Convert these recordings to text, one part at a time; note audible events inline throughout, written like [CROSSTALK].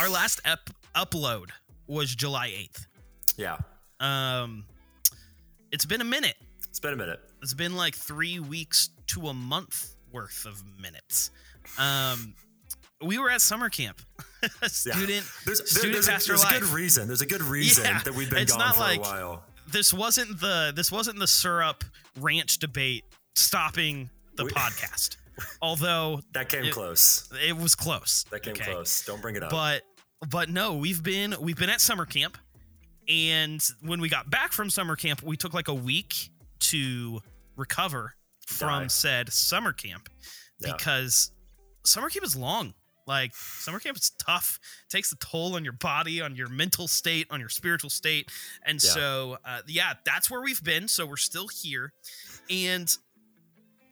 our last ep- upload was July eighth. Yeah, Um, it's been a minute. it's been a minute. It's been like three weeks to a month worth of minutes. Um, we were at summer camp. [LAUGHS] Yeah. student There's, there- student there's, a, pastor there's a good reason. There's a good reason Yeah, that we've been it's gone for like- a while. this wasn't the this wasn't the syrup ranch debate stopping the We- podcast. [LAUGHS] Although That came it- close. it was close. That came okay? close. Don't bring it up. but but no we've been we've been at summer camp and when we got back from summer camp we took like a week to recover from Die. said summer camp Yeah. because summer camp is long like summer camp is tough takes a toll on your body on your mental state on your spiritual state and Yeah. so uh, yeah that's where we've been so we're still here and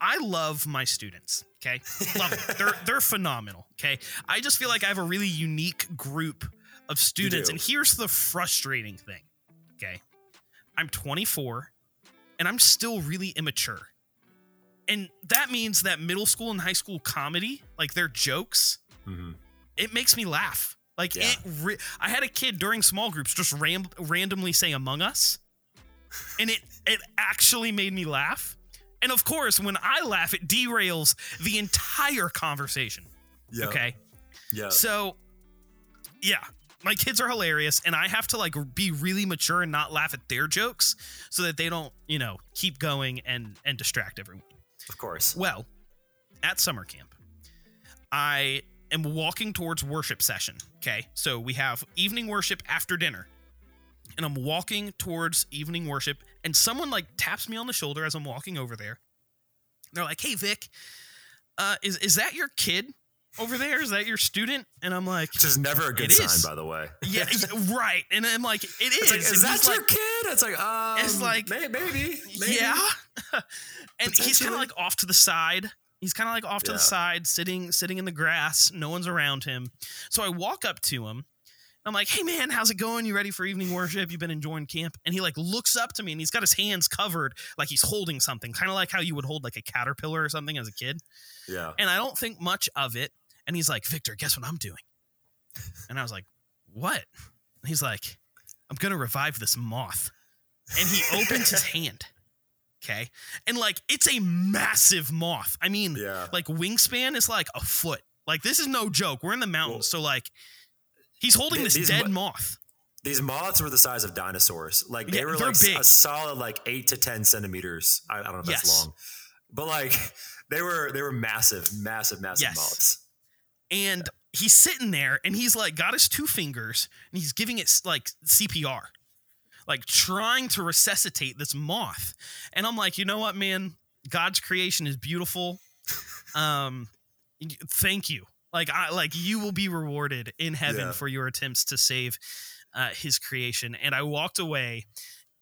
I love my students. Okay, love them. They're [LAUGHS] they're phenomenal. Okay, I just feel like I have a really unique group of students, and here's the frustrating thing. Okay, I'm 24, and I'm still really immature, and that means that middle school and high school comedy, like their jokes, Mhm. it makes me laugh. Like Yeah. it, re- I had a kid during small groups just ram- randomly say "Among Us," and it it actually made me laugh. And of course, when I laugh, it derails the entire conversation. Yeah. Okay, Yeah. so yeah, my kids are hilarious, and I have to like be really mature and not laugh at their jokes so that they don't, you know, keep going and and distract everyone. Of course. Well, at summer camp, I am walking towards worship session. Okay. So we have evening worship after dinner. And I'm walking towards evening worship, and someone like taps me on the shoulder as I'm walking over there. They're like, "Hey, Vic, uh, is is that your kid over there? Is that your student?" And I'm like, Which is never a good sign, is. by the way. "Yeah, [LAUGHS] yeah, right." And I'm like, "It is." Like, is that your like, kid? It's like, um, It's like- maybe, maybe. Yeah. [LAUGHS] and he's kind of like off to the side. He's kind of like off to the side, sitting sitting in the grass. No one's around him. So I walk up to him. I'm like, "Hey man, how's it going? You ready for evening worship? You've been enjoying camp?" And he like looks up to me and he's got his hands covered like he's holding something, kind of like how you would hold like a caterpillar or something as a kid. Yeah. And I don't think much of it. And he's like, "Victor, guess what I'm doing?" And I was like, "What?" And he's like, "I'm going to revive this moth." And he opens his [LAUGHS] hand. Okay. And like it's a massive moth. I mean, Yeah. like wingspan is like a foot. Like this is no joke. We're in the mountains, so like he's holding Th- this dead mo- moth. These moths were the size of dinosaurs. Like they Yeah, were like big. a solid like eight to ten centimeters. I, I don't know if that's long, but like [LAUGHS] they were they were massive, massive, massive Yes. moths. And he's sitting there and he's like got his two fingers and he's giving it like CPR. Like trying to resuscitate this moth. And I'm like, "You know what, man? God's creation is beautiful. [LAUGHS] Um thank you. Like I like you will be rewarded in heaven Yeah. for your attempts to save uh, his creation. And I walked away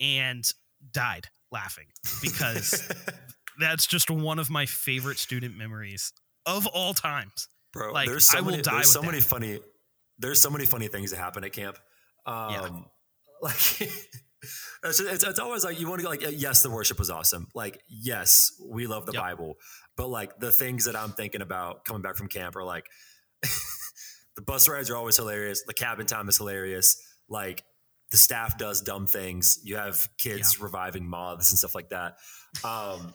and died laughing because [LAUGHS] that's just one of my favorite student memories of all times. Bro, Like, there's so I will many, die there's with so that. many funny there's so many funny things that happen at camp. Um [LAUGHS] like it's, it's, it's always like you want to go like yes the worship was awesome. Like yes we love the Yep. bible. But like the things that i'm thinking about coming back from camp are like [LAUGHS] the bus rides are always hilarious. The cabin time is hilarious. Like the staff does dumb things. You have kids reviving moths and stuff like that. Um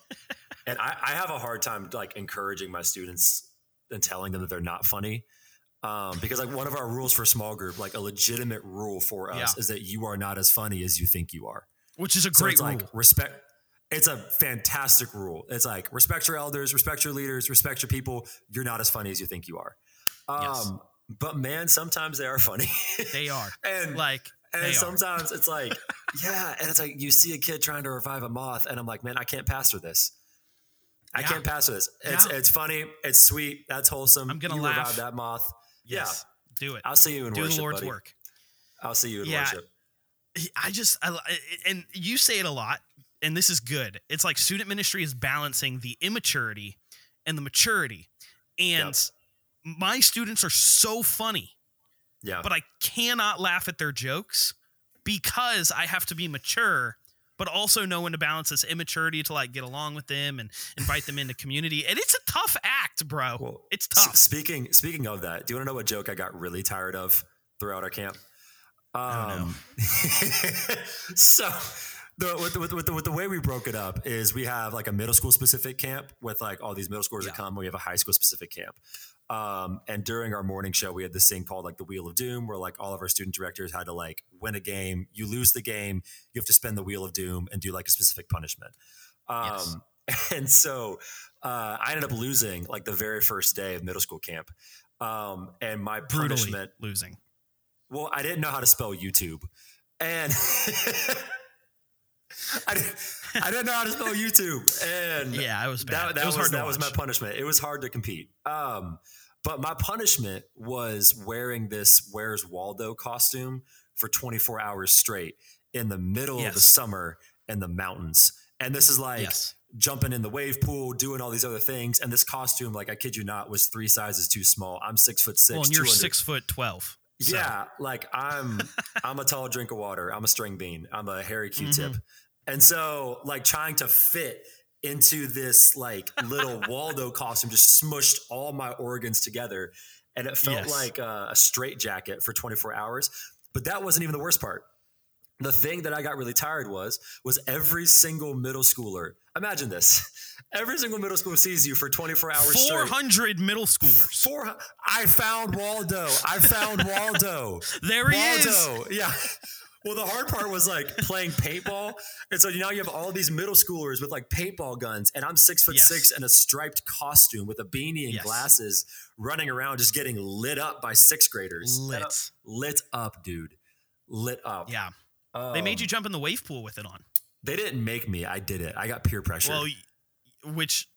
and I, I have a hard time like encouraging my students and telling them that they're not funny um, because like one of our rules for small group like a legitimate rule for us Yeah. is that you are not as funny as you think you are Which is a so great it's rule. like respect it's a fantastic rule it's like respect your elders respect your leaders respect your people you're not as funny as you think you are um, Yes. but man sometimes they are funny [LAUGHS] they are. and Like and they are. sometimes it's like, [LAUGHS] yeah, and it's like you see a kid trying to revive a moth, and I'm like, man, I can't pastor this. I Yeah. can't pastor this. It's Yeah. it's funny, it's sweet, that's wholesome. I'm gonna you laugh. revive that moth. Yes. Do it. I'll see you in Do worship. the Lord's buddy. work. I'll see you in Yeah. worship. I just I, and you say it a lot, and this is good. It's like student ministry is balancing the immaturity and the maturity, and my students are so funny, Yeah, but I cannot laugh at their jokes because I have to be mature, but also know when to balance this immaturity to like get along with them and invite them into community. And it's a tough act sucked, bro. Well, it's s- tough. speaking speaking of that, do you want to know what joke I got really tired of throughout our camp? Um, [LAUGHS] so the with, with, with, the, with the way we broke it up is we have like a middle school specific camp with like all these middle schoolers that Yeah. come. We have a high school specific camp. Um, and during our morning show, we had this thing called like the Wheel of Doom, where like all of our student directors had to like win a game. You lose the game, you have to spin the Wheel of Doom and do like a specific punishment. Um, [LAUGHS] And so uh, I ended up losing like the very first day of middle school camp. Um, and my Brutally punishment losing. well, I didn't know how to spell YouTube, and [LAUGHS] I, didn't, I didn't know how to spell YouTube, and [LAUGHS] Yeah, it was bad. that, that was, was, that was my punishment. It was hard to compete. Um, but my punishment was wearing this Where's Waldo costume for 24 hours straight in the middle of the summer in the mountains. And this is like yes. Jumping in the wave pool, doing all these other things. And this costume, like I kid you not, was three sizes too small. I'm six foot six. Well, and you're 200 six foot twelve. so- yeah, like I'm [LAUGHS] I'm a tall drink of water. I'm a string bean. I'm a hairy Q-tip. Mm-hmm. And so like trying to fit into this like little [LAUGHS] Waldo costume just smushed all my organs together and it felt Yes. like a, a straight jacket for 24 hours. But that wasn't even the worst part. The thing that I got really tired was was every single middle schooler. Imagine this. [LAUGHS] Every single middle schooler sees you for 24 hours 400 straight. middle schoolers. Four, I found Waldo. I found Waldo. [LAUGHS] There he is. Waldo. [LAUGHS] Yeah. Well, the hard part was like playing paintball. And so now you have all these middle schoolers with like paintball guns, and I'm six foot Yes. six in a striped costume with a beanie and Yes. glasses running around just getting lit up by sixth graders. Lit. Lit up, dude. Lit up. Yeah, they made Um, you jump in the wave pool with it on. They didn't make me. I did it. I got peer pressure. Well, which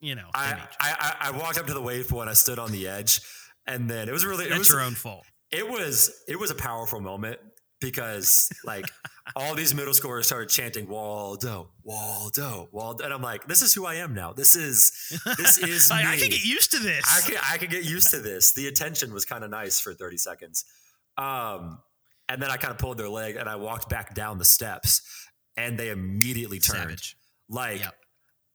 you know, I, you. I, I I walked up to the wave pool and I stood on the edge, and then it was really it that's was your own fault. it was it was a powerful moment because like [LAUGHS] all these middle schoolers started chanting Waldo, Waldo, Waldo, and I'm like, this is who I am now. This is this [LAUGHS] is I, me. I can get used to this. I can I can get used to this. The attention was kind of nice for 30 seconds. Um, and then I kind of pulled their leg and I walked back down the steps, and they immediately turned. Savage. Like, Yep.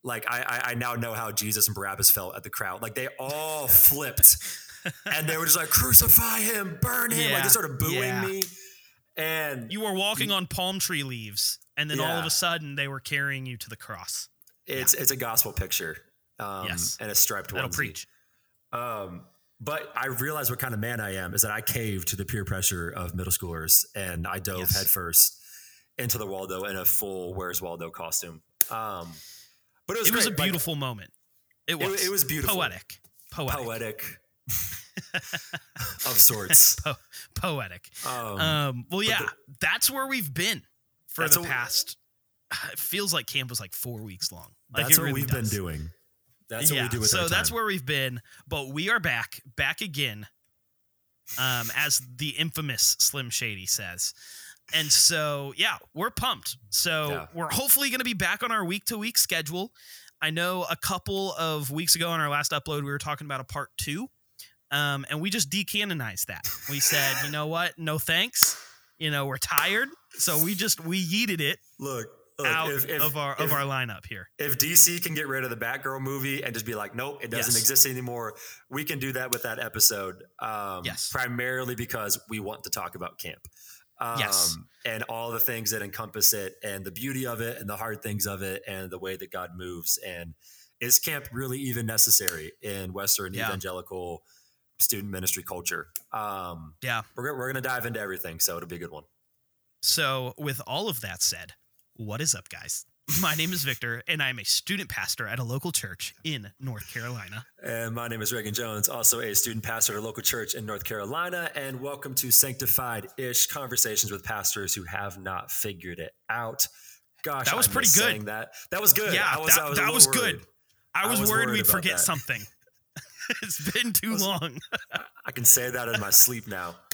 like I, I I now know how Jesus and Barabbas felt at the crowd. Like they all [LAUGHS] flipped, and they were just like, "Crucify him, burn him!" Like they started booing Yeah. me, and You were walking on palm tree leaves, and then all of a sudden they were carrying you to the cross. it's it's a gospel picture, um, Yes. and a striped one. That'll onesie. preach. Um, but I realized what kind of man I am is that I caved to the peer pressure of middle schoolers, and I dove Yes. headfirst into the Waldo in a full "Where's Waldo" costume. Um, but it was It was a. Like, beautiful moment. It it, was. it was beautiful, poetic. Poetic. poetic [LAUGHS] of sorts. [LAUGHS] Po- poetic. Um, Um, well, yeah, the- that's where we've been for the past. [SIGHS] It feels like camp was like four weeks long. Like that's it what really we've does. been doing. That's what yeah, we do with so our that's time. where we've been, but we are back, back again, um, as the infamous Slim Shady says. And so, yeah, we're pumped. So Yeah. we're hopefully going to be back on our week to week schedule. I know a couple of weeks ago on our last upload, we were talking about a part two, um, and we just decanonized that. We said, you know what? No thanks. You know, we're tired, so we just we yeeted it look, look out if, if, of our if, of our lineup here. if DC can get rid of the Batgirl movie and just be like, nope, it doesn't Yes. exist anymore, we can do that with that episode. Um, Yes. Primarily because we want to talk about camp. Um, Yes. And all the things that encompass it and the beauty of it and the hard things of it and the way that God moves. And is camp really even necessary in Western Yeah. evangelical student ministry culture? Um, Yeah. we're, we're going to dive into everything. So it'll be a good one. So, with all of that said, what is up, guys? [LAUGHS] My name is Victor, and I'm a student pastor at a local church in North Carolina. And my name is Reagan Jones, also a student pastor at a local church in North Carolina. And welcome to Sanctified Ish Conversations with Pastors Who Have Not Figured It Out. Gosh, That was I pretty good. That that was good. Yeah, I was, that- I was, that was good. I I was, was worried worried we'd forget that. something. [LAUGHS] it's been too was- long. I can say that in my sleep now. [LAUGHS]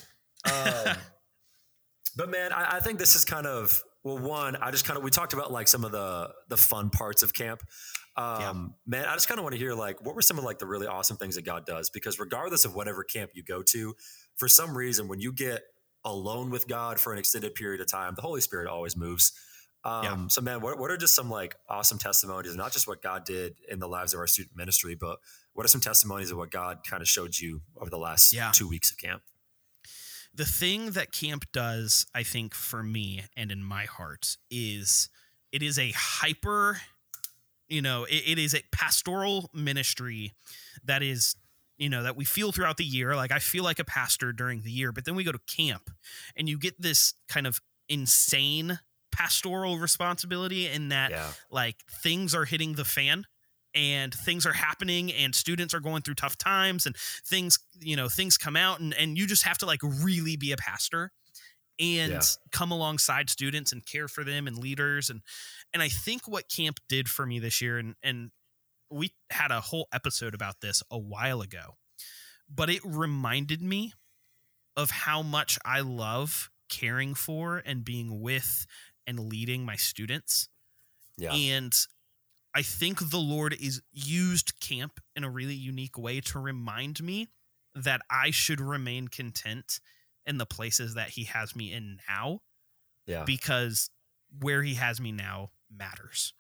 Um, but man, I, I think this is kind of well. One, I just kind of we talked about like some of the the fun parts of camp. Um, Man, I just kind of want to hear like what were some of like the really awesome things that God does because regardless of whatever camp you go to, for some reason when you get alone with God for an extended period of time, the Holy Spirit always moves. Um, Yeah. So, man, what, what are just some like awesome testimonies, not just what God did in the lives of our student ministry, but what are some testimonies of what God kind of showed you over the last Yeah. two weeks of camp? The thing that camp does i think for me and in my heart is it is a hyper you know it, it is a pastoral ministry that is you know that we feel throughout the year like i feel like a pastor during the year but then we go to camp and you get this kind of insane pastoral responsibility in that Yeah. like things are hitting the fan and things are happening and students are going through tough times and things you know things come out and, and you just have to like really be a pastor and Yeah. come alongside students and care for them and leaders and and i think what camp did for me this year and and we had a whole episode about this a while ago but it reminded me of how much i love caring for and being with and leading my students Yeah. and I think the Lord is used camp in a really unique way to remind me that I should remain content in the places that he has me in now yeah. because where he has me now matters.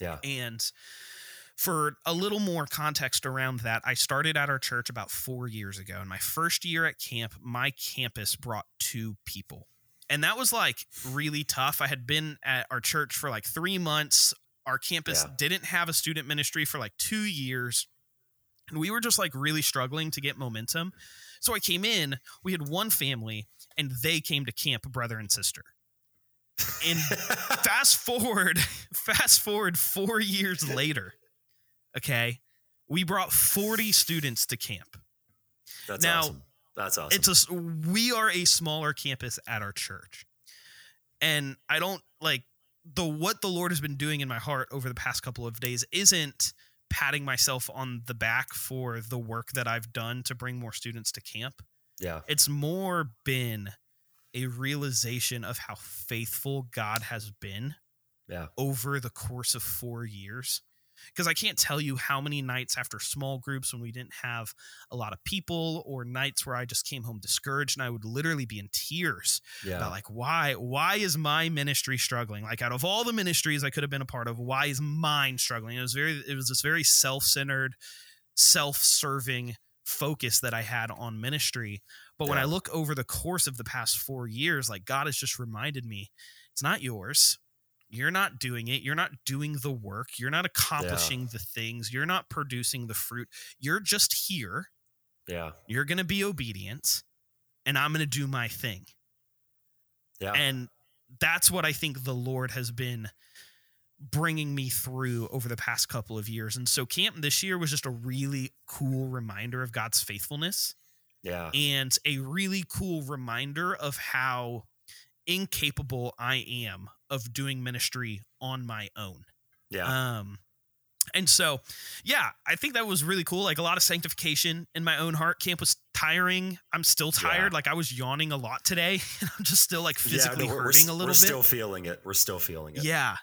yeah. And for a little more context around that, I started at our church about four years ago. And my first year at camp, my campus brought two people. And that was like really tough. I had been at our church for like three months. Our campus Yeah. didn't have a student ministry for like two years. And we were just like really struggling to get momentum. So I came in, we had one family, and they came to camp, brother and sister. And [LAUGHS] fast forward fast forward four years later okay we brought 40 students to camp That's now, awesome. That's awesome. it's a we are a smaller campus at our church and i don't like the what the lord has been doing in my heart over the past couple of days isn't patting myself on the back for the work that i've done to bring more students to camp yeah. it's more been a realization of how faithful God has been Yeah. over the course of four years. Because I can't tell you how many nights after small groups when we didn't have a lot of people, or nights where I just came home discouraged and I would literally be in tears Yeah. about like why why is my ministry struggling? Like out of all the ministries I could have been a part of, why is mine struggling? It was very it was this very self centered, self serving focus that I had on ministry. But when I look over the course of the past four years, like God has just reminded me, it's not yours. You're not doing it. You're not doing the work. You're not accomplishing the things. You're not producing the fruit. You're just here. yeah. You're going to be obedient, and I'm going to do my thing. Yeah. And that's what I think the Lord has been bringing me through over the past couple of years. And so camp this year was just a really cool reminder of God's faithfulness yeah. and a really cool reminder of how incapable I am of doing ministry on my own. Yeah. Um and so yeah, I think that was really cool. Like a lot of sanctification in my own heart. Camp was tiring. I'm still tired. Yeah. Like I was yawning a lot today. [LAUGHS] And I'm just still like physically yeah, no, we're, we're, hurting a we're still feeling it. We're still feeling it. yeah.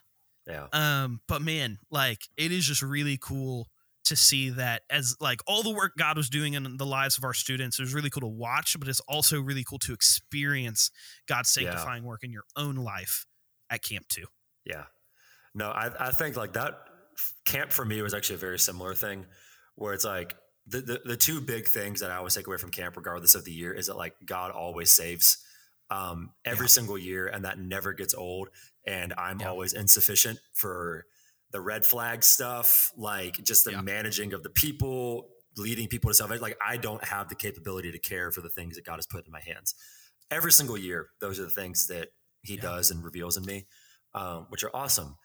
Yeah. Um, but man, like it is just really cool to see that as like all the work God was doing in the lives of our students, it was really cool to watch, but it's also really cool to experience God's Yeah. sanctifying work in your own life at camp too. Yeah. No, I, I think like that camp for me was actually a very similar thing where it's like the, the, the two big things that I always take away from camp, regardless of the year, is that like God always saves um, every Yeah. single year and that never gets old. And I'm Yeah. always insufficient for the red flag stuff, like just the Yeah. managing of the people, leading people to salvation. Like I don't have the capability to care for the things that God has put in my hands. Every single year, those are the things that He Yeah. does and reveals in me, um, which are awesome.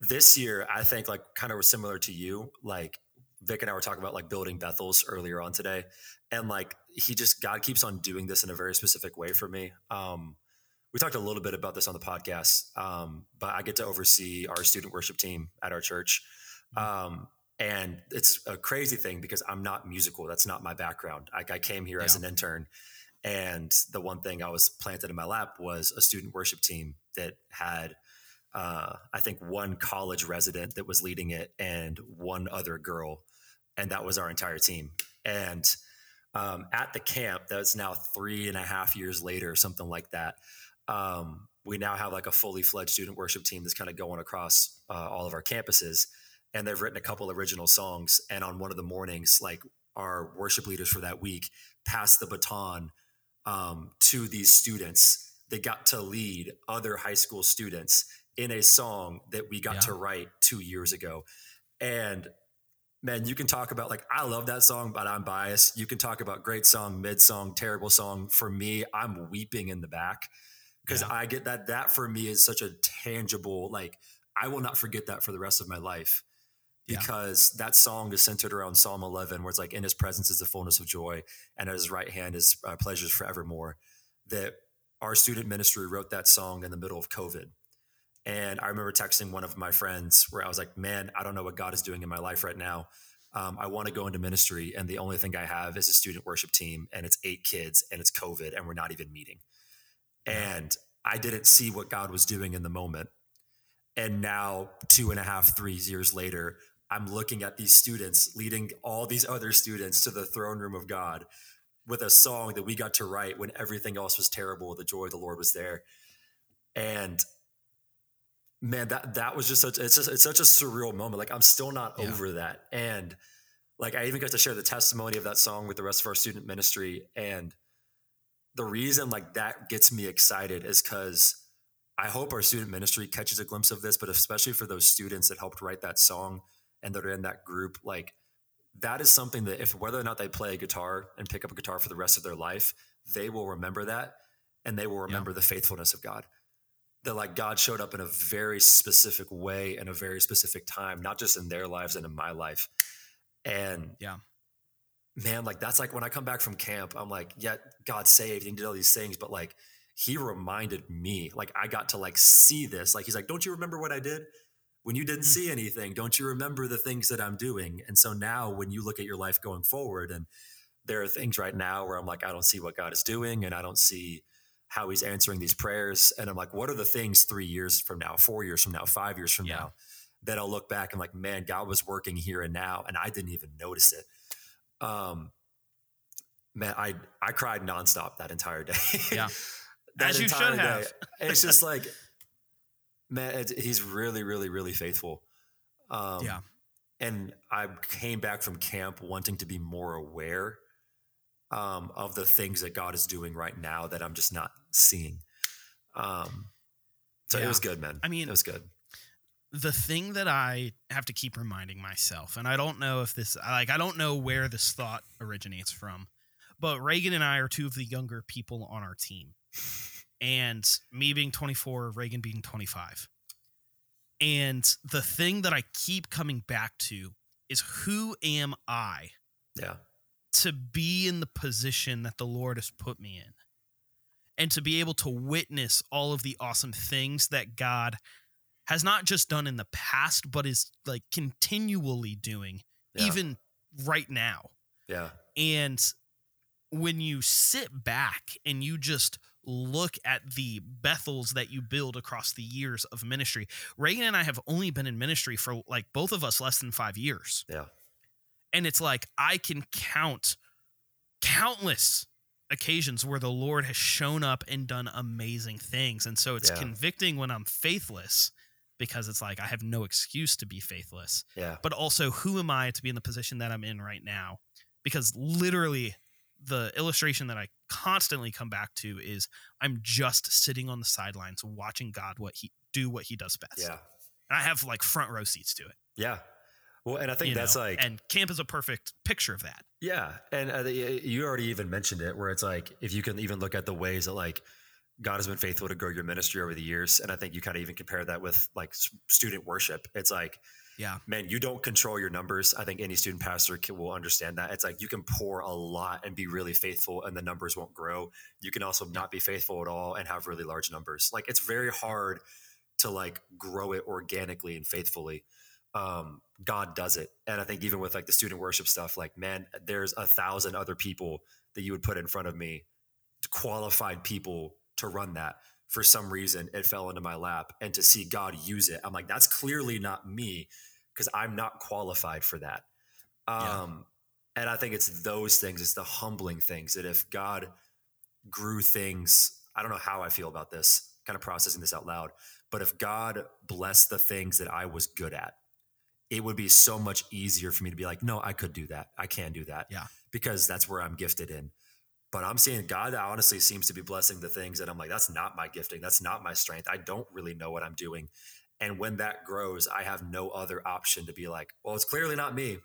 This year, I think like kind of was similar to you. Like Vic and I were talking about like building Bethels earlier on today, and like He just God keeps on doing this in a very specific way for me. Um, we talked a little bit about this on the podcast, um, but I get to oversee our student worship team at our church. Um, and it's a crazy thing because I'm not musical. That's not my background. Like I came here as an intern, and the one thing I was planted in my lap was a student worship team that had, uh, I think, one college resident that was leading it and one other girl, and that was our entire team. And um, at the camp, that's now three and a half years later, or something like that. Um, we now have like a fully fledged student worship team that's kind of going across uh, all of our campuses and they've written a couple original songs and on one of the mornings like our worship leaders for that week passed the baton um, to these students. They got to lead other high school students in a song that we got yeah. to write two years ago. And man you can talk about like i love that song but i'm biased. You can talk about great song mid song terrible song. For me i'm weeping in the back because yeah. I get that that for me is such a tangible like I will not forget that for the rest of my life because yeah. that song is centered around Psalm 11 where it's like in his presence is the fullness of joy and at his right hand is uh, pleasures forevermore. That our student ministry wrote that song in the middle of COVID. And I remember texting one of my friends where I was like man I don't know what God is doing in my life right now. Um, I want to go into ministry and the only thing I have is a student worship team and it's eight kids and it's COVID and we're not even meeting. And I didn't see what God was doing in the moment. And now, two and a half, three years later, I'm looking at these students leading all these other students to the throne room of God with a song that we got to write when everything else was terrible. The joy of the Lord was there. And man, that that was just such it's just it's such a surreal moment. Like I'm still not yeah. over that. And like I even got to share the testimony of that song with the rest of our student ministry. And the reason like that gets me excited is because I hope our student ministry catches a glimpse of this, but especially for those students that helped write that song and that are in that group, like that is something that if whether or not they play a guitar and pick up a guitar for the rest of their life, they will remember that and they will remember yeah. the faithfulness of God. That like God showed up in a very specific way in a very specific time, not just in their lives and in my life. And yeah, man, like that's like when I come back from camp, I'm like, yeah, God saved and did all these things, but like he reminded me, like I got to like see this. Like he's like, don't you remember what I did? When you didn't mm. see anything, don't you remember the things that I'm doing? And so now when you look at your life going forward, and there are things right now where I'm like, I don't see what God is doing, and I don't see how he's answering these prayers. And I'm like, what are the things three years from now, four years from now, five years from yeah. now that I'll look back and like, man, God was working here and now, and I didn't even notice it um, man, I I cried nonstop that entire day. Yeah, [LAUGHS] as you should have. Day. It's just like, man, he's really, really, really faithful. Um, yeah, and I came back from camp wanting to be more aware um, of the things that God is doing right now that I'm just not seeing. Um, so yeah. it was good, man. I mean, it was good the thing that I have to keep reminding myself, and I don't know if this, like, I don't know where this thought originates from, but Reagan and I are two of the younger people on our team. And me being 24, Reagan being 25. And the thing that I keep coming back to is who am I? Yeah. To be in the position that the Lord has put me in and to be able to witness all of the awesome things that God has not just done in the past, but is like continually doing yeah. even right now. Yeah. And when you sit back and you just look at the Bethels that you build across the years of ministry, Reagan and I have only been in ministry for like both of us less than five years. Yeah. And it's like I can count countless occasions where the Lord has shown up and done amazing things. And so it's yeah. convicting when I'm faithless because it's like I have no excuse to be faithless. Yeah. But also, who am I to be in the position that I'm in right now? Because literally, the illustration that I constantly come back to is I'm just sitting on the sidelines watching God what he do what he does best. Yeah. And I have like front row seats to it. Yeah. Well, and I think you that's know? like, and camp is a perfect picture of that. Yeah, and uh, you already even mentioned it, where it's like if you can even look at the ways that like God has been faithful to grow your ministry over the years. And I think you kind of even compare that with like student worship. It's like, yeah, man, you don't control your numbers. I think any student pastor can, will understand that. It's like you can pour a lot and be really faithful and the numbers won't grow. You can also not be faithful at all and have really large numbers. Like it's very hard to like grow it organically and faithfully. Um, God does it. And I think even with like the student worship stuff, like, man, there's a thousand other people that you would put in front of me, qualified people to run that for some reason it fell into my lap and to see God use it. I'm like, that's clearly not me because I'm not qualified for that. Um, yeah. And I think it's those things, it's the humbling things that if God grew things, I don't know how I feel about this. kind of processing this out loud. But if God blessed the things that I was good at, it would be so much easier for me to be like, no, I could do that. I can do that. Yeah. Because that's where I'm gifted in. But I'm seeing God honestly seems to be blessing the things that I'm like, that's not my gifting. That's not my strength. I don't really know what I'm doing. And when that grows, I have no other option to be like, well, it's clearly not me.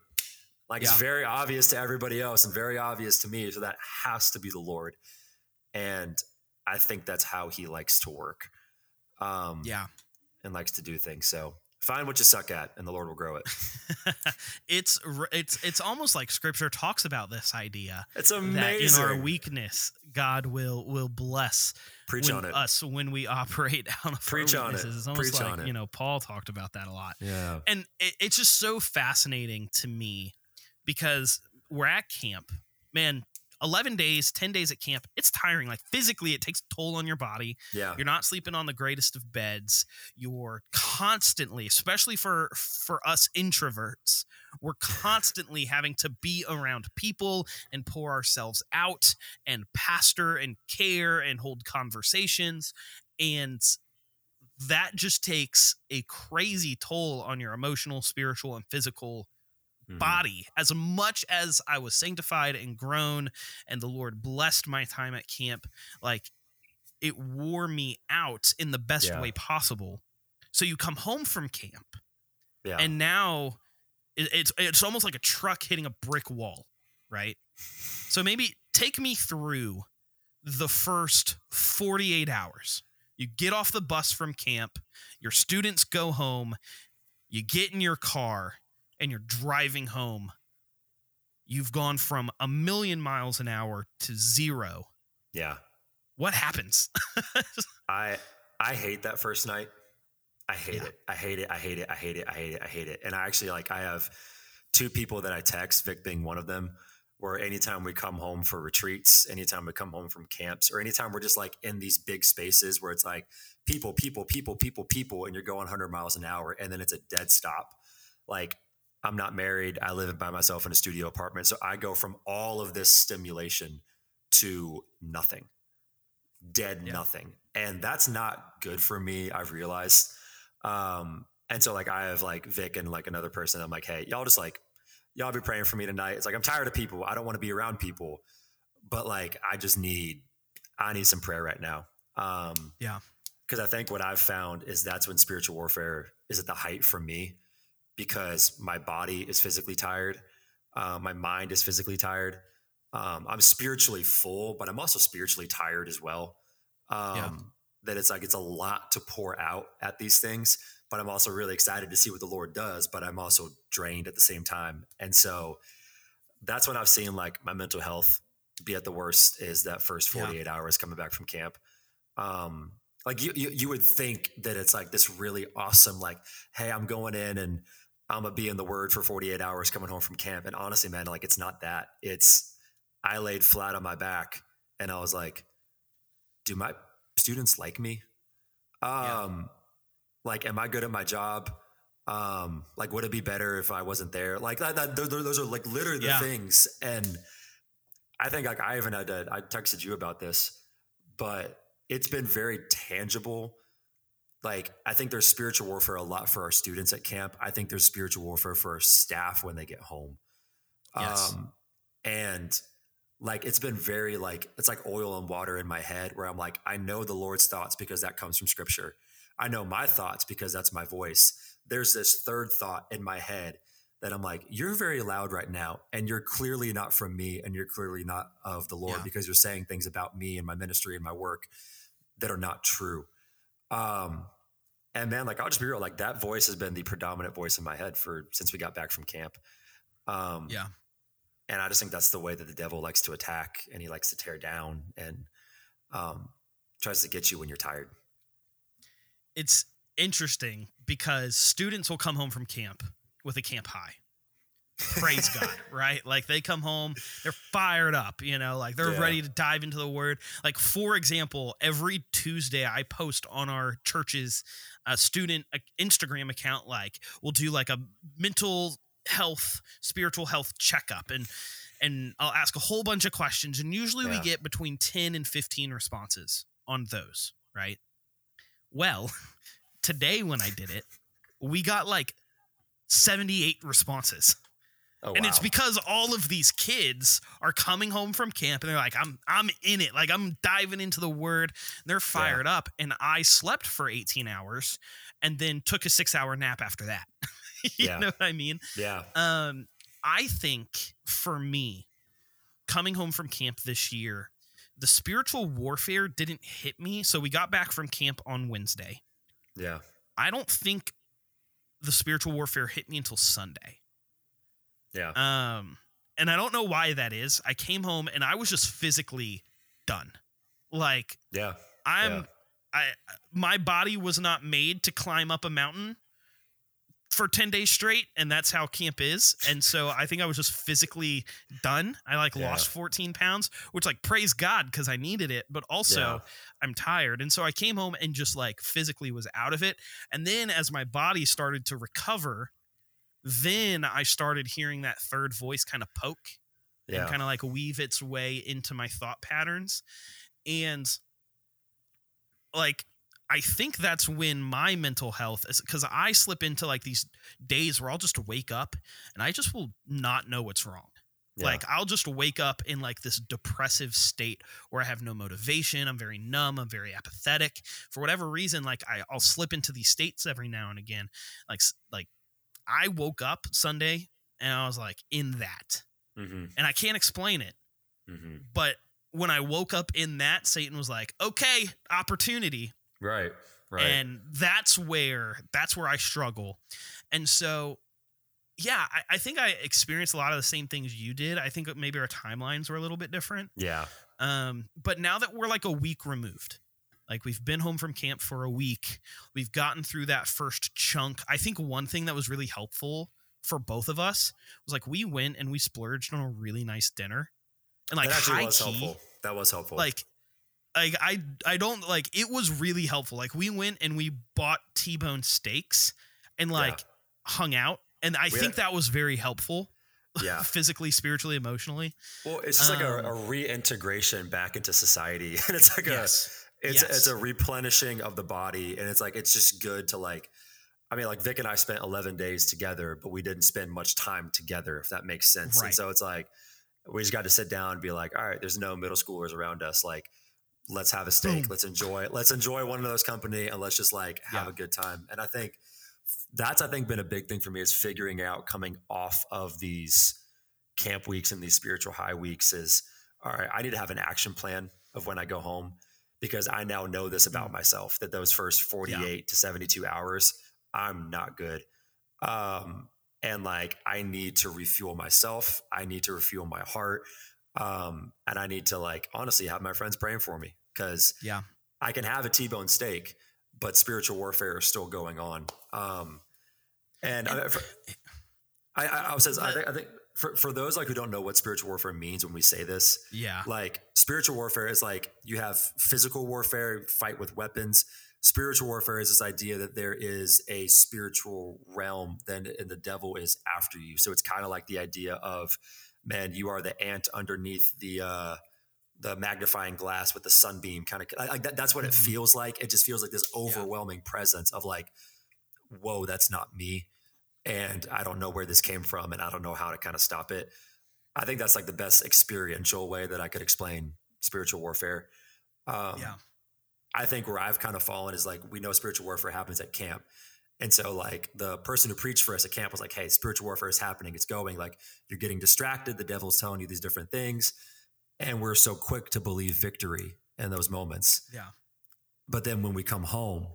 Like yeah. it's very obvious to everybody else and very obvious to me. So that has to be the Lord. And I think that's how he likes to work. Um, yeah. And likes to do things. So find what you suck at and the lord will grow it. [LAUGHS] It's it's it's almost like scripture talks about this idea it's amazing that in our weakness god will will bless preach on it. us when we operate [LAUGHS] out of preach our weaknesses. on it. it's almost preach like you know paul talked about that a lot. Yeah. And it, it's just so fascinating to me because we're at camp. Man 11 days, 10 days at camp, it's tiring. Like physically, it takes toll on your body. Yeah. You're not sleeping on the greatest of beds. You're constantly, especially for for us introverts, we're [LAUGHS] constantly having to be around people and pour ourselves out and pastor and care and hold conversations. And that just takes a crazy toll on your emotional, spiritual, and physical mm-hmm. body as much as I was sanctified and grown and the Lord blessed my time at camp like it wore me out in the best yeah. way possible so you come home from camp yeah. and now it, it's it's almost like a truck hitting a brick wall right so maybe take me through the first 48 hours you get off the bus from camp your students go home you get in your car and you're driving home, you've gone from a million miles an hour to zero. Yeah. What happens? [LAUGHS] I I hate that first night. I hate yeah. it. I hate it. I hate it. I hate it. I hate it. I hate it. And I actually like I have two people that I text, Vic being one of them, where anytime we come home for retreats, anytime we come home from camps, or anytime we're just like in these big spaces where it's like people, people, people, people, people, and you're going 100 miles an hour, and then it's a dead stop. Like I'm not married. I live by myself in a studio apartment. So I go from all of this stimulation to nothing, dead yeah. nothing. And that's not good for me. I've realized. Um, and so like I have like Vic and like another person. I'm like, hey, y'all just like y'all be praying for me tonight. It's like I'm tired of people. I don't want to be around people, but like I just need I need some prayer right now. Um, yeah, because I think what I've found is that's when spiritual warfare is at the height for me because my body is physically tired. Uh, my mind is physically tired. Um, I'm spiritually full, but I'm also spiritually tired as well. Um, yeah. That it's like it's a lot to pour out at these things, but I'm also really excited to see what the Lord does. But I'm also drained at the same time, and so that's when I've seen like my mental health be at the worst. Is that first 48 yeah. hours coming back from camp? Um, like you, you, you would think that it's like this really awesome, like, hey, I'm going in and I'm gonna be in the word for 48 hours coming home from camp. And honestly, man, like it's not that. It's I laid flat on my back and I was like, do my students like me? Um, yeah. like, am I good at my job? Um, like, would it be better if I wasn't there? Like that, that those, those are like literally the yeah. things. And I think like I even had to, I texted you about this, but it's been very tangible like I think there's spiritual warfare a lot for our students at camp. I think there's spiritual warfare for our staff when they get home. Yes. Um, and like it's been very like it's like oil and water in my head where I'm like I know the Lord's thoughts because that comes from scripture. I know my thoughts because that's my voice. There's this third thought in my head that I'm like you're very loud right now and you're clearly not from me and you're clearly not of the Lord yeah. because you're saying things about me and my ministry and my work that are not true. Um, and man, like I'll just be real, like that voice has been the predominant voice in my head for since we got back from camp. Um, yeah. And I just think that's the way that the devil likes to attack and he likes to tear down and um, tries to get you when you're tired. It's interesting because students will come home from camp with a camp high praise God, [LAUGHS] right? Like they come home, they're fired up, you know, like they're yeah. ready to dive into the word. Like, for example, every Tuesday I post on our church's uh, student Instagram account, like we'll do like a mental health, spiritual health checkup. And and I'll ask a whole bunch of questions. And usually yeah. we get between 10 and 15 responses on those, right? Well, [LAUGHS] today when I did it, we got like 78 responses. Oh, and it's because all of these kids are coming home from camp and they're like i'm i'm in it. Like i'm diving into the word. They're fired up and i slept for 18 hours and then took a six hour nap after that. [LAUGHS] You Yeah. know what i mean? Yeah, um i think for me coming home from camp this year the spiritual warfare didn't hit me so we got back from camp on wednesday. Yeah, i don't think the spiritual warfare hit me until sunday yeah, um, and I don't know why that is. I came home and I was just physically done. Like yeah, I'm, Yeah. I my body was not made to climb up a mountain for 10 days straight and that's how camp is and so i think i was just physically done i like Yeah. lost 14 pounds which like praise god because i needed it but also Yeah. i'm tired and so i came home and just like physically was out of it and then as my body started to recover then i started hearing that third voice kind of poke yeah. and kind of like weave its way into my thought patterns. And like, I think that's when my mental health is because I slip into like these days where I'll just wake up and I just will not know what's wrong. Yeah. Like, I'll just wake up in like this depressive state where I have no motivation. I'm very numb. I'm very apathetic. For whatever reason, like, I, I'll slip into these states every now and again. Like, like, I woke up Sunday and I was like in that hmm and I can't explain it. hmm But when I woke up in that, Satan was like, "Okay, opportunity," Right, right. and that's where that's where I struggle. And so, yeah, I, I think I experienced a lot of the same things you did. I think maybe our timelines were a little bit different. yeah, Um, but now that we're like a week removed, like we've been home from camp for a week, we've gotten through that first chunk. I think one thing that was really helpful for both of us was like we went and we splurged on a really nice dinner. And like that actually was key, helpful. That was helpful. like like I I don't like it was really helpful. Like we went and we bought T-bone steaks and like hung out. And I We think had- that was very helpful [LAUGHS] yeah. physically, spiritually, emotionally. Well, it's just like a, Um, a reintegration back into society, [LAUGHS] and it's like Yes. a it's Yes. it's a replenishing of the body, and it's like it's just good to like. I mean, like Vic and I spent 11 days together, but we didn't spend much time together, if that makes sense. Right. And so it's like we just got to sit down and be like, all right, there's no middle schoolers around us. Like, let's have a steak, Boom. let's enjoy, let's enjoy one another's company, and let's just like have Yeah. a good time. And I think that's I think been a big thing for me is figuring out coming off of these camp weeks and these spiritual high weeks is all right, I need to have an action plan of when I go home because I now know this about myself that those first 48 to 72 hours, I'm not good. Um, and like I need to refuel myself. I need to refuel my heart. Um, and I need to like honestly have my friends praying for me because Yeah. I can have a T-bone steak, but spiritual warfare is still going on. Um, and I, for- I, I, I says, I think, I think for, for those like who don't know what spiritual warfare means when we say this, Yeah. like spiritual warfare is like you have physical warfare, fight with weapons. Spiritual warfare is this idea that there is a spiritual realm, then and the devil is after you. So it's kind of like the idea of, man, you are the ant underneath the uh, the magnifying glass with the sunbeam, kind of like that, that's what it Mhm. feels like. It just feels like this overwhelming presence of like, whoa, that's not me, and I don't know where this came from, and I don't know how to kind of stop it. I think that's like the best experiential way that I could explain spiritual warfare. Um, Yeah. I think where I've kind of fallen is like we know spiritual warfare happens at camp. And so like the person who preached for us at camp was like, hey, spiritual warfare is happening. It's going. Like you're getting distracted. The devil's telling you these different things. And we're so quick to believe victory in those moments. Yeah. But then when we come home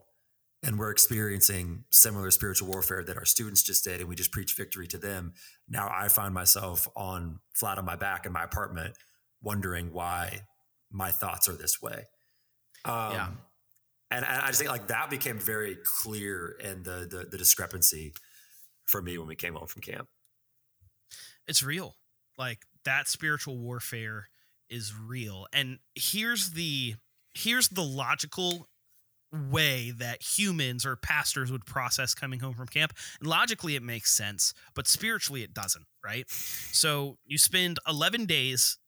and we're experiencing similar spiritual warfare that our students just did, and we just preach victory to them, now I find myself on flat on my back in my apartment, wondering why my thoughts are this way. Um, Yeah. And, and I just think like that became very clear in the, the the discrepancy for me when we came home from camp. it's real like that spiritual warfare is real and here's the here's the logical way that humans or pastors would process coming home from camp And logically it makes sense but spiritually it doesn't right so you spend 11 days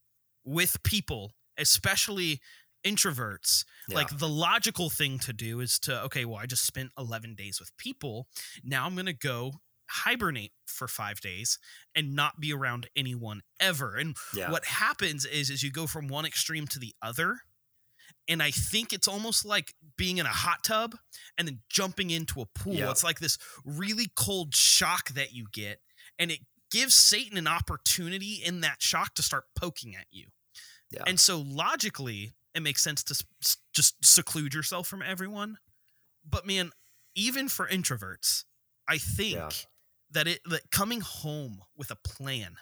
with people especially introverts, Yeah. like the logical thing to do is to, okay, well, I just spent 11 days with people. Now I'm going to go hibernate for five days and not be around anyone ever. And yeah. what happens is, is you go from one extreme to the other. And I think it's almost like being in a hot tub and then jumping into a pool. Yeah. It's like this really cold shock that you get. And it gives Satan an opportunity in that shock to start poking at you. Yeah. And so logically, it makes sense to just seclude yourself from everyone. But man, even for introverts, I think Yeah. that it that coming home with a plan,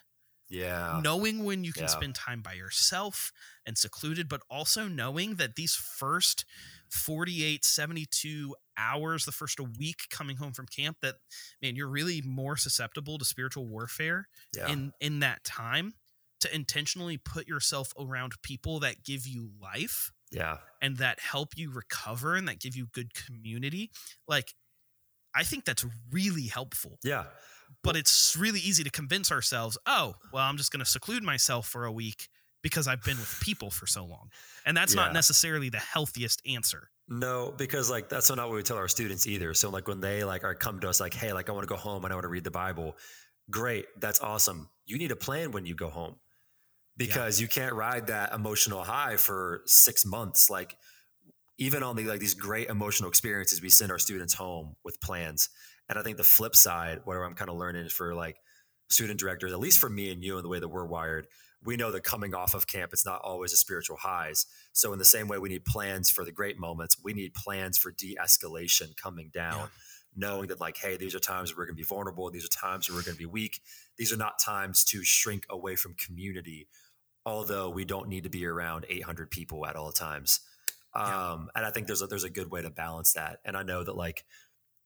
yeah. knowing when you can Yeah. spend time by yourself and secluded, but also knowing that these first 48, 72 hours, the first a week coming home from camp, that man, you're really more susceptible to spiritual warfare Yeah. in in that time to intentionally put yourself around people that give you life yeah. and that help you recover and that give you good community like i think that's really helpful Yeah. but it's really easy to convince ourselves oh well i'm just going to seclude myself for a week because i've been with people for so long and that's Yeah. not necessarily the healthiest answer No, because like that's not what we tell our students either. So like when they like are come to us like, hey, like I want to go home and I want to read the Bible. Great, that's awesome. You need a plan when you go home because you can't ride that emotional high for six months. Like even on the like these great emotional experiences, we send our students home with plans. And I think the flip side, what I'm kind of learning is for like student directors, at least for me and you and the way that we're wired, we know that coming off of camp, it's not always a spiritual highs. So in the same way we need plans for the great moments, we need plans for de-escalation coming down. Yeah. Knowing that, like, hey, these are times where we're going to be vulnerable. These are times where we're going to be weak. These are not times to shrink away from community, although we don't need to be around 800 people at all times. Yeah. Um, and I think there's a, there's a good way to balance that. And I know that, like,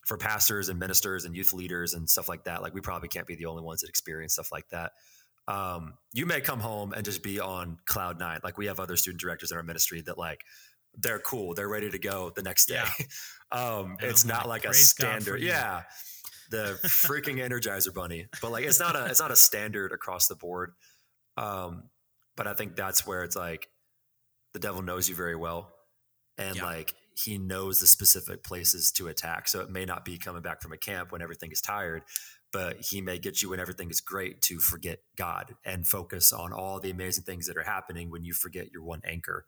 for pastors and ministers and youth leaders and stuff like that, like, we probably can't be the only ones that experience stuff like that. Um, you may come home and just be on cloud nine. Like, we have other student directors in our ministry that, like, they're cool. They're ready to go the next day. Yeah. [LAUGHS] um, And it's not like, a "Praise God for standard. Yeah. The freaking Energizer Bunny. But like it's not a it's not a standard across the board. Um, but I think that's where it's like the devil knows you very well. And Yeah. like he knows the specific places to attack. So it may not be coming back from a camp when everything is tired, but he may get you when everything is great to forget God and focus on all the amazing things that are happening when you forget your one anchor.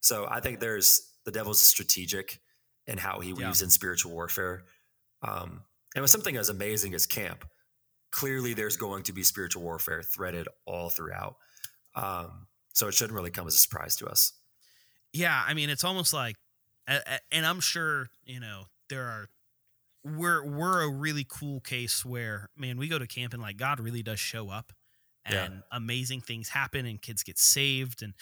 So I think there's the devil's strategic in how he Yeah. weaves in spiritual warfare. Um, and with something as amazing as camp, clearly there's going to be spiritual warfare threaded all throughout. Um, so it shouldn't really come as a surprise to us. Yeah i mean it's almost like and i'm sure you know there are we're we're a really cool case where man we go to camp and like god really does show up and Yeah. amazing things happen and kids get saved and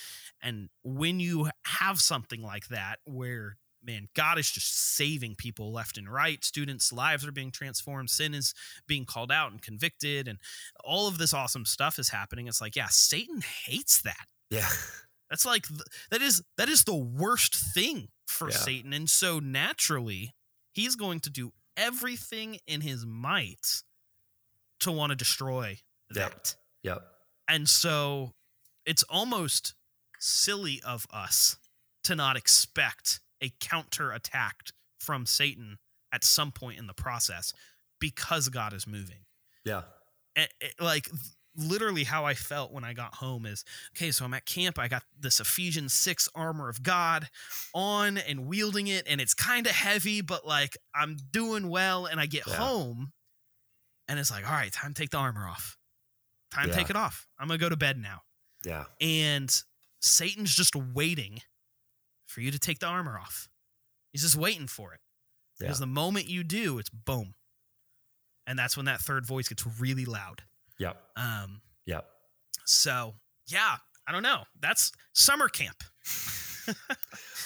and when you have something like that where man god is just saving people left and right students lives are being transformed sin is being called out and convicted and all of this awesome stuff is happening it's like yeah satan hates that Yeah. [LAUGHS] that's like that is that is the worst thing for Yeah. Satan, and so naturally, he's going to do everything in his might to want to destroy Yep. that. Yep. And so, it's almost silly of us to not expect a counter attack from Satan at some point in the process because God is moving Yeah. and it, like literally how I felt when I got home is okay, so I'm at camp. I got this Ephesians 6 armor of God on and wielding it, and it's kind of heavy, but like I'm doing well. And I get Yeah. home and it's like, all right, time to take the armor off. Time to take it off. I'm gonna go to bed now. Yeah. And Satan's just waiting for you to take the armor off. He's just waiting for it. Yeah. Because the moment you do, it's boom. And that's when that third voice gets really loud. Yep. Um, Yep. so yeah, I don't know. That's summer camp. [LAUGHS]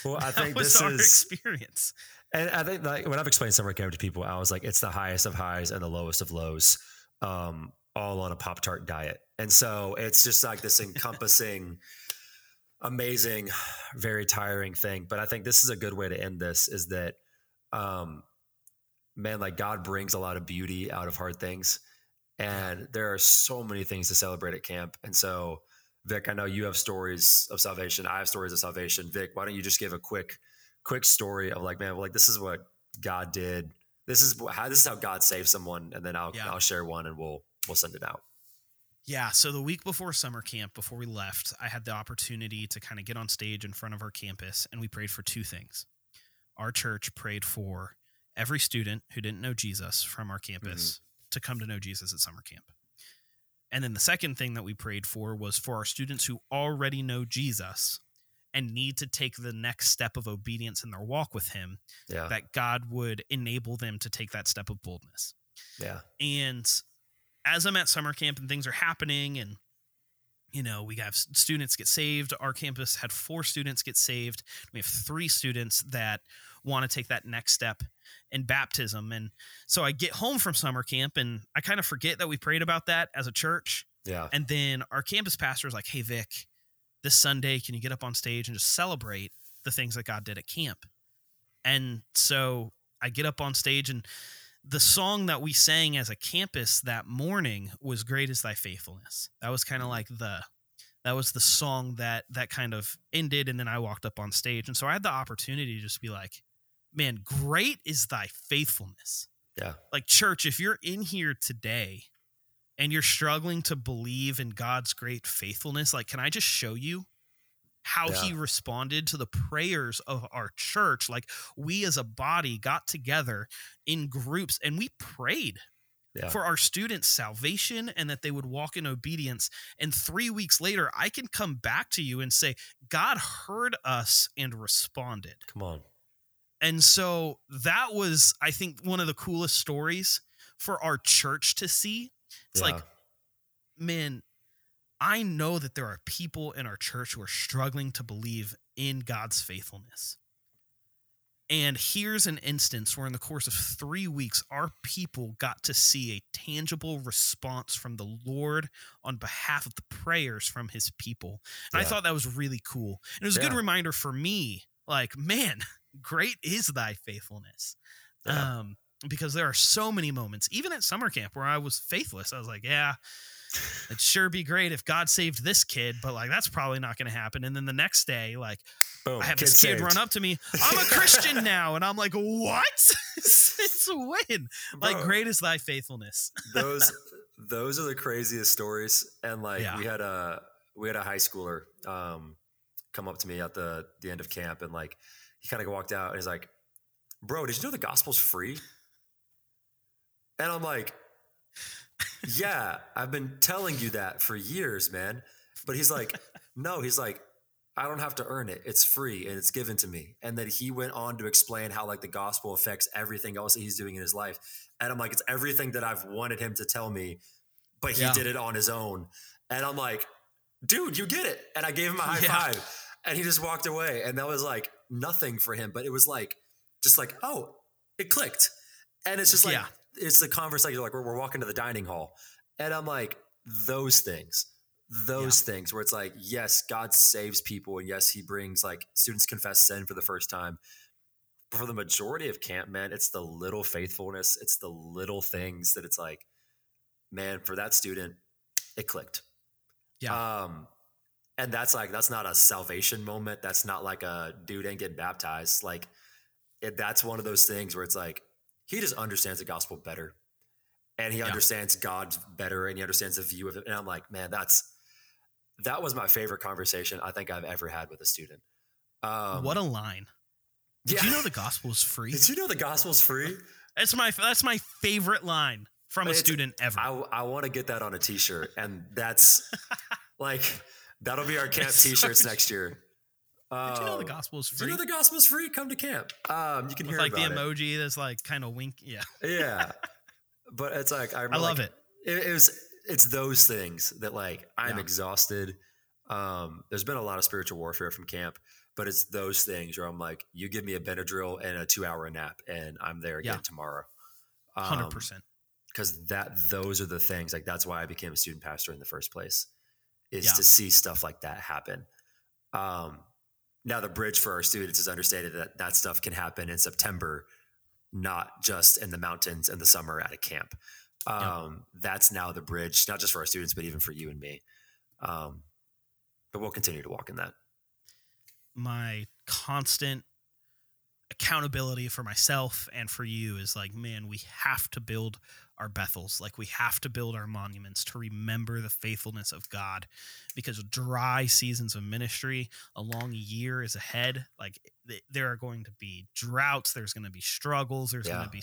Well, I [LAUGHS] think this our is experience. And I think like when I've explained summer camp to people, I was like, it's the highest of highs and the lowest of lows, um, all on a Pop Tart diet. And so it's just like this encompassing, [LAUGHS] amazing, very tiring thing. But I think this is a good way to end this is that, um, man, like God brings a lot of beauty out of hard things. And there are so many things to celebrate at camp. And so Vic, I know you have stories of salvation. I have stories of salvation. Vic, why don't you just give a quick, quick story of like, man, like this is what God did. This is how this is how God saved someone, and then I'll Yeah. I'll share one and we'll we'll send it out. Yeah, so the week before summer camp, before we left, I had the opportunity to kind of get on stage in front of our campus and we prayed for two things. Our church prayed for every student who didn't know Jesus from our campus mm-hmm. To come to know Jesus at summer camp. And then the second thing that we prayed for was for our students who already know Jesus and need to take the next step of obedience in their walk with him, Yeah, that God would enable them to take that step of boldness. yeah, And as I'm at summer camp and things are happening, and you know, we have students get saved. Our campus had four students get saved. We have three students that want to take that next step in baptism. And so I get home from summer camp and I kind of forget that we prayed about that as a church. yeah, And then our campus pastor is like, Hey, Vic, this Sunday, can you get up on stage and just celebrate the things that God did at camp? And so I get up on stage, and the song that we sang as a campus that morning was Great is Thy Faithfulness. That was kind of like the. That was the song that that kind of ended, and then I walked up on stage, and so I had the opportunity to just be like, "Man, great is thy faithfulness." yeah, like church if you're in here today and you're struggling to believe in god's great faithfulness like can i just show you how he responded to the prayers of our church. Like we as a body got together in groups and we prayed yeah, for our students salvation and that they would walk in obedience. And 3 weeks later i can come back to you and say god heard us and responded. Come on, and so that was, I think, one of the coolest stories for our church to see. It's like, Yeah. man, I know that there are people in our church who are struggling to believe in God's faithfulness. And here's an instance where, in the course of three weeks, our people got to see a tangible response from the Lord on behalf of the prayers from his people. And I thought that was really cool. And it was a good reminder for me like, man, [LAUGHS] great is thy faithfulness. Yeah. Um, because there are so many moments, even at summer camp, where I was faithless. I was like, yeah, it'd sure be great if God saved this kid, but like that's probably not going to happen. And then the next day, like boom, I have kid this kid saved. run up to me, I'm a Christian [LAUGHS] now, and I'm like, what? [LAUGHS] Since when? Like, Bro. great is thy faithfulness. [LAUGHS] those those are the craziest stories and like Yeah. we had a we had a high schooler um come up to me at the the end of camp and like he kind of walked out and he's like bro did you know the gospel's free and i'm like yeah i've been telling you that for years man but he's like [LAUGHS] no he's like I don't have to earn it. It's free and it's given to me. And then he went on to explain how like the gospel affects everything else that he's doing in his life. And I'm like, it's everything that I've wanted him to tell me, but he Yeah. did it on his own. And I'm like, dude, you get it. And I gave him a high Yeah. five and he just walked away. And that was like nothing for him, but it was like, just like, oh, it clicked. And it's just like, Yeah. It's the conversation. Like we're, we're walking to the dining hall and I'm like, those things, those things where it's like, yes, God saves people. And yes, he brings like students confess sin for the first time. But for the majority of camp, man, it's the little faithfulness. It's the little things that it's like, man, for that student, it clicked. Yeah. Um, and that's like, that's not a salvation moment. That's not like a dude ain't getting baptized. Like it, that's one of those things where it's like, he just understands the gospel better and he Yeah. understands God better and he understands the view of it. And I'm like, man, that's, that was my favorite conversation I think I've ever had with a student. Um, what a line. Did yeah. you know the [LAUGHS] gospel is free? Did you know the gospel is free? That's my that's my favorite line from a It's- student ever. I, I want to get that on a t-shirt and that's [LAUGHS] like, that'll be our camp It's t-shirts good. next year. Did you know the Um, gospel is free? you know the gospel's free? Come to camp. Um, you can With hear like the emoji that's like kind of wink. Yeah. Yeah, [LAUGHS] but it's like I, I love like, it. it. It was it's those things that like I'm Yeah. exhausted. Um, there's been a lot of spiritual warfare from camp, but it's those things where I'm like, you give me a Benadryl and a two hour nap, and I'm there again Yeah. tomorrow. Hundred Um, percent. because that those are the things like that's why I became a student pastor in the first place is Yeah. to see stuff like that happen. Um, now the bridge for our students is understanding that that stuff can happen in September, not just in the mountains in the summer at a camp. Um, Yeah. That's now the bridge, not just for our students, but even for you and me. Um, but we'll continue to walk in that. my constant accountability for myself and for you is like, man, we have to build our Bethels. Like, we have to build our monuments to remember the faithfulness of God because dry seasons of ministry, a long year is ahead. Like, th- there are going to be droughts, there's going to be struggles, there's going to be.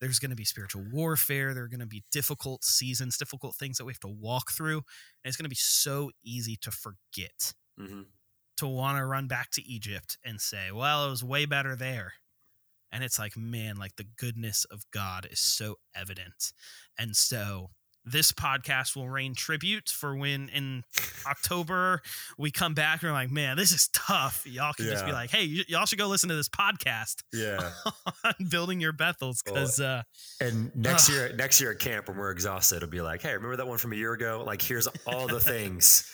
There's going to be spiritual warfare. There are going to be difficult seasons, difficult things that we have to walk through. And it's going to be so easy to forget hmm to want to run back to Egypt and say, well, it was way better there. And it's like, man, like the goodness of God is so evident. And so this podcast will rain tribute for when in October we come back and we're like, man, this is tough. Y'all can just be like, hey, y- y'all should go listen to this podcast Yeah. [LAUGHS] on building your Bethels because uh, And next Ugh. year, next year at camp when we're exhausted, it'll be like, hey, remember that one from a year ago? Like, here's all the [LAUGHS] things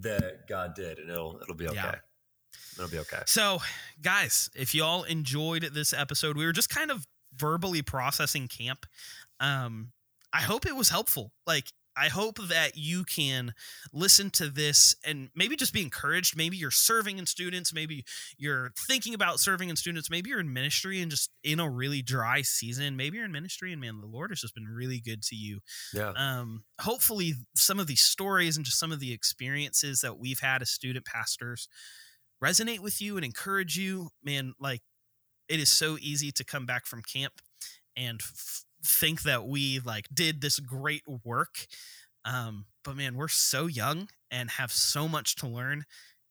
that God did, and it'll it'll be okay. Yeah. It'll be okay. So, guys, if y'all enjoyed this episode, we were just kind of verbally processing camp. Um, I hope it was helpful. Like, I hope that you can listen to this and maybe just be encouraged. Maybe you're serving in students. Maybe you're thinking about serving in students. Maybe you're in ministry and just in a really dry season. Maybe you're in ministry and man, the Lord has just been really good to you Yeah. um, hopefully some of these stories and just some of the experiences that we've had as student pastors resonate with you and encourage you man like it is so easy to come back from camp and f- think that we like did this great work um, but man we're so young and have so much to learn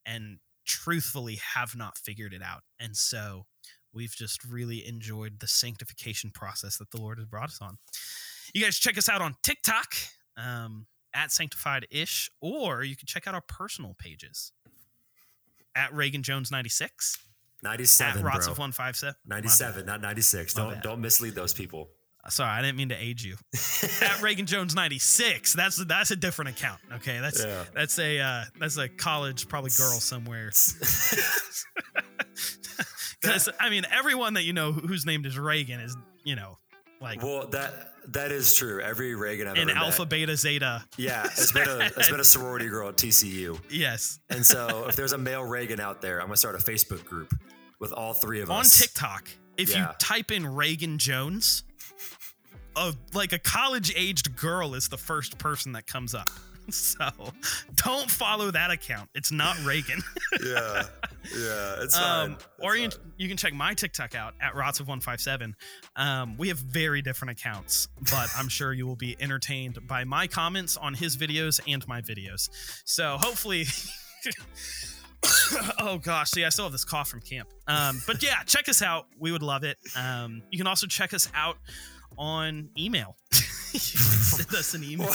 and truthfully have not figured it out and so we've just really enjoyed the sanctification process that the lord has brought us on. You guys check us out on TikTok um, at Sanctified Ish, or you can check out our personal pages at Reagan Jones 96, at Rots bro. of 157. My bad. 97, not 96. My Don't bad. don't mislead those people. Sorry, I didn't mean to age you. [LAUGHS] at Reagan Jones 96. That's that's a different account. Okay, that's Yeah. that's a uh, that's a college probably girl somewhere. [LAUGHS] [LAUGHS] Because I mean, everyone that you know who- whose name is Reagan is you know like well, that that is true. Every Reagan I've in ever met- Alpha Beta Zeta. Yeah, [LAUGHS] it's been a it's been a sorority girl at TCU. Yes, And so if there's a male Reagan out there, I'm gonna start a Facebook group with all three of on us. On TikTok, if you type in Reagan Jones, a like a college aged girl is the first person that comes up. [LAUGHS] So don't follow that account. It's not Reagan. [LAUGHS] yeah, yeah, it's um, or you, you can check my TikTok out at Rots of 157. Um, we have very different accounts, but I'm sure you will be entertained by my comments on his videos and my videos. So hopefully. [COUGHS] oh gosh, see, I still have this cough from camp. Um, but yeah, check us out. We would love it. Um, you can also check us out on email. [LAUGHS] send us an email?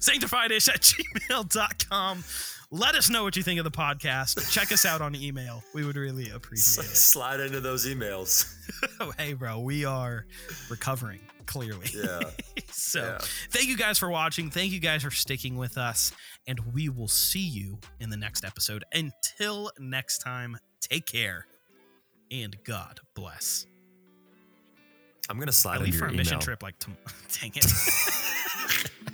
Sanctifiedish at gmail.com. Let us know what you think of the podcast. Check us out on email. We would really appreciate it. Slide into those emails. [LAUGHS] Oh, hey, bro, we are recovering, clearly. Yeah. [LAUGHS] so, Yeah. thank you guys for watching. Thank you guys for sticking with us. And we will see you in the next episode. Until next time, take care and God bless. I'm gonna slide. I leave for a mission trip like tomorrow. [LAUGHS] Dang it.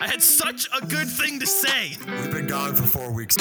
I had such a good thing to say. We've been gone for four weeks.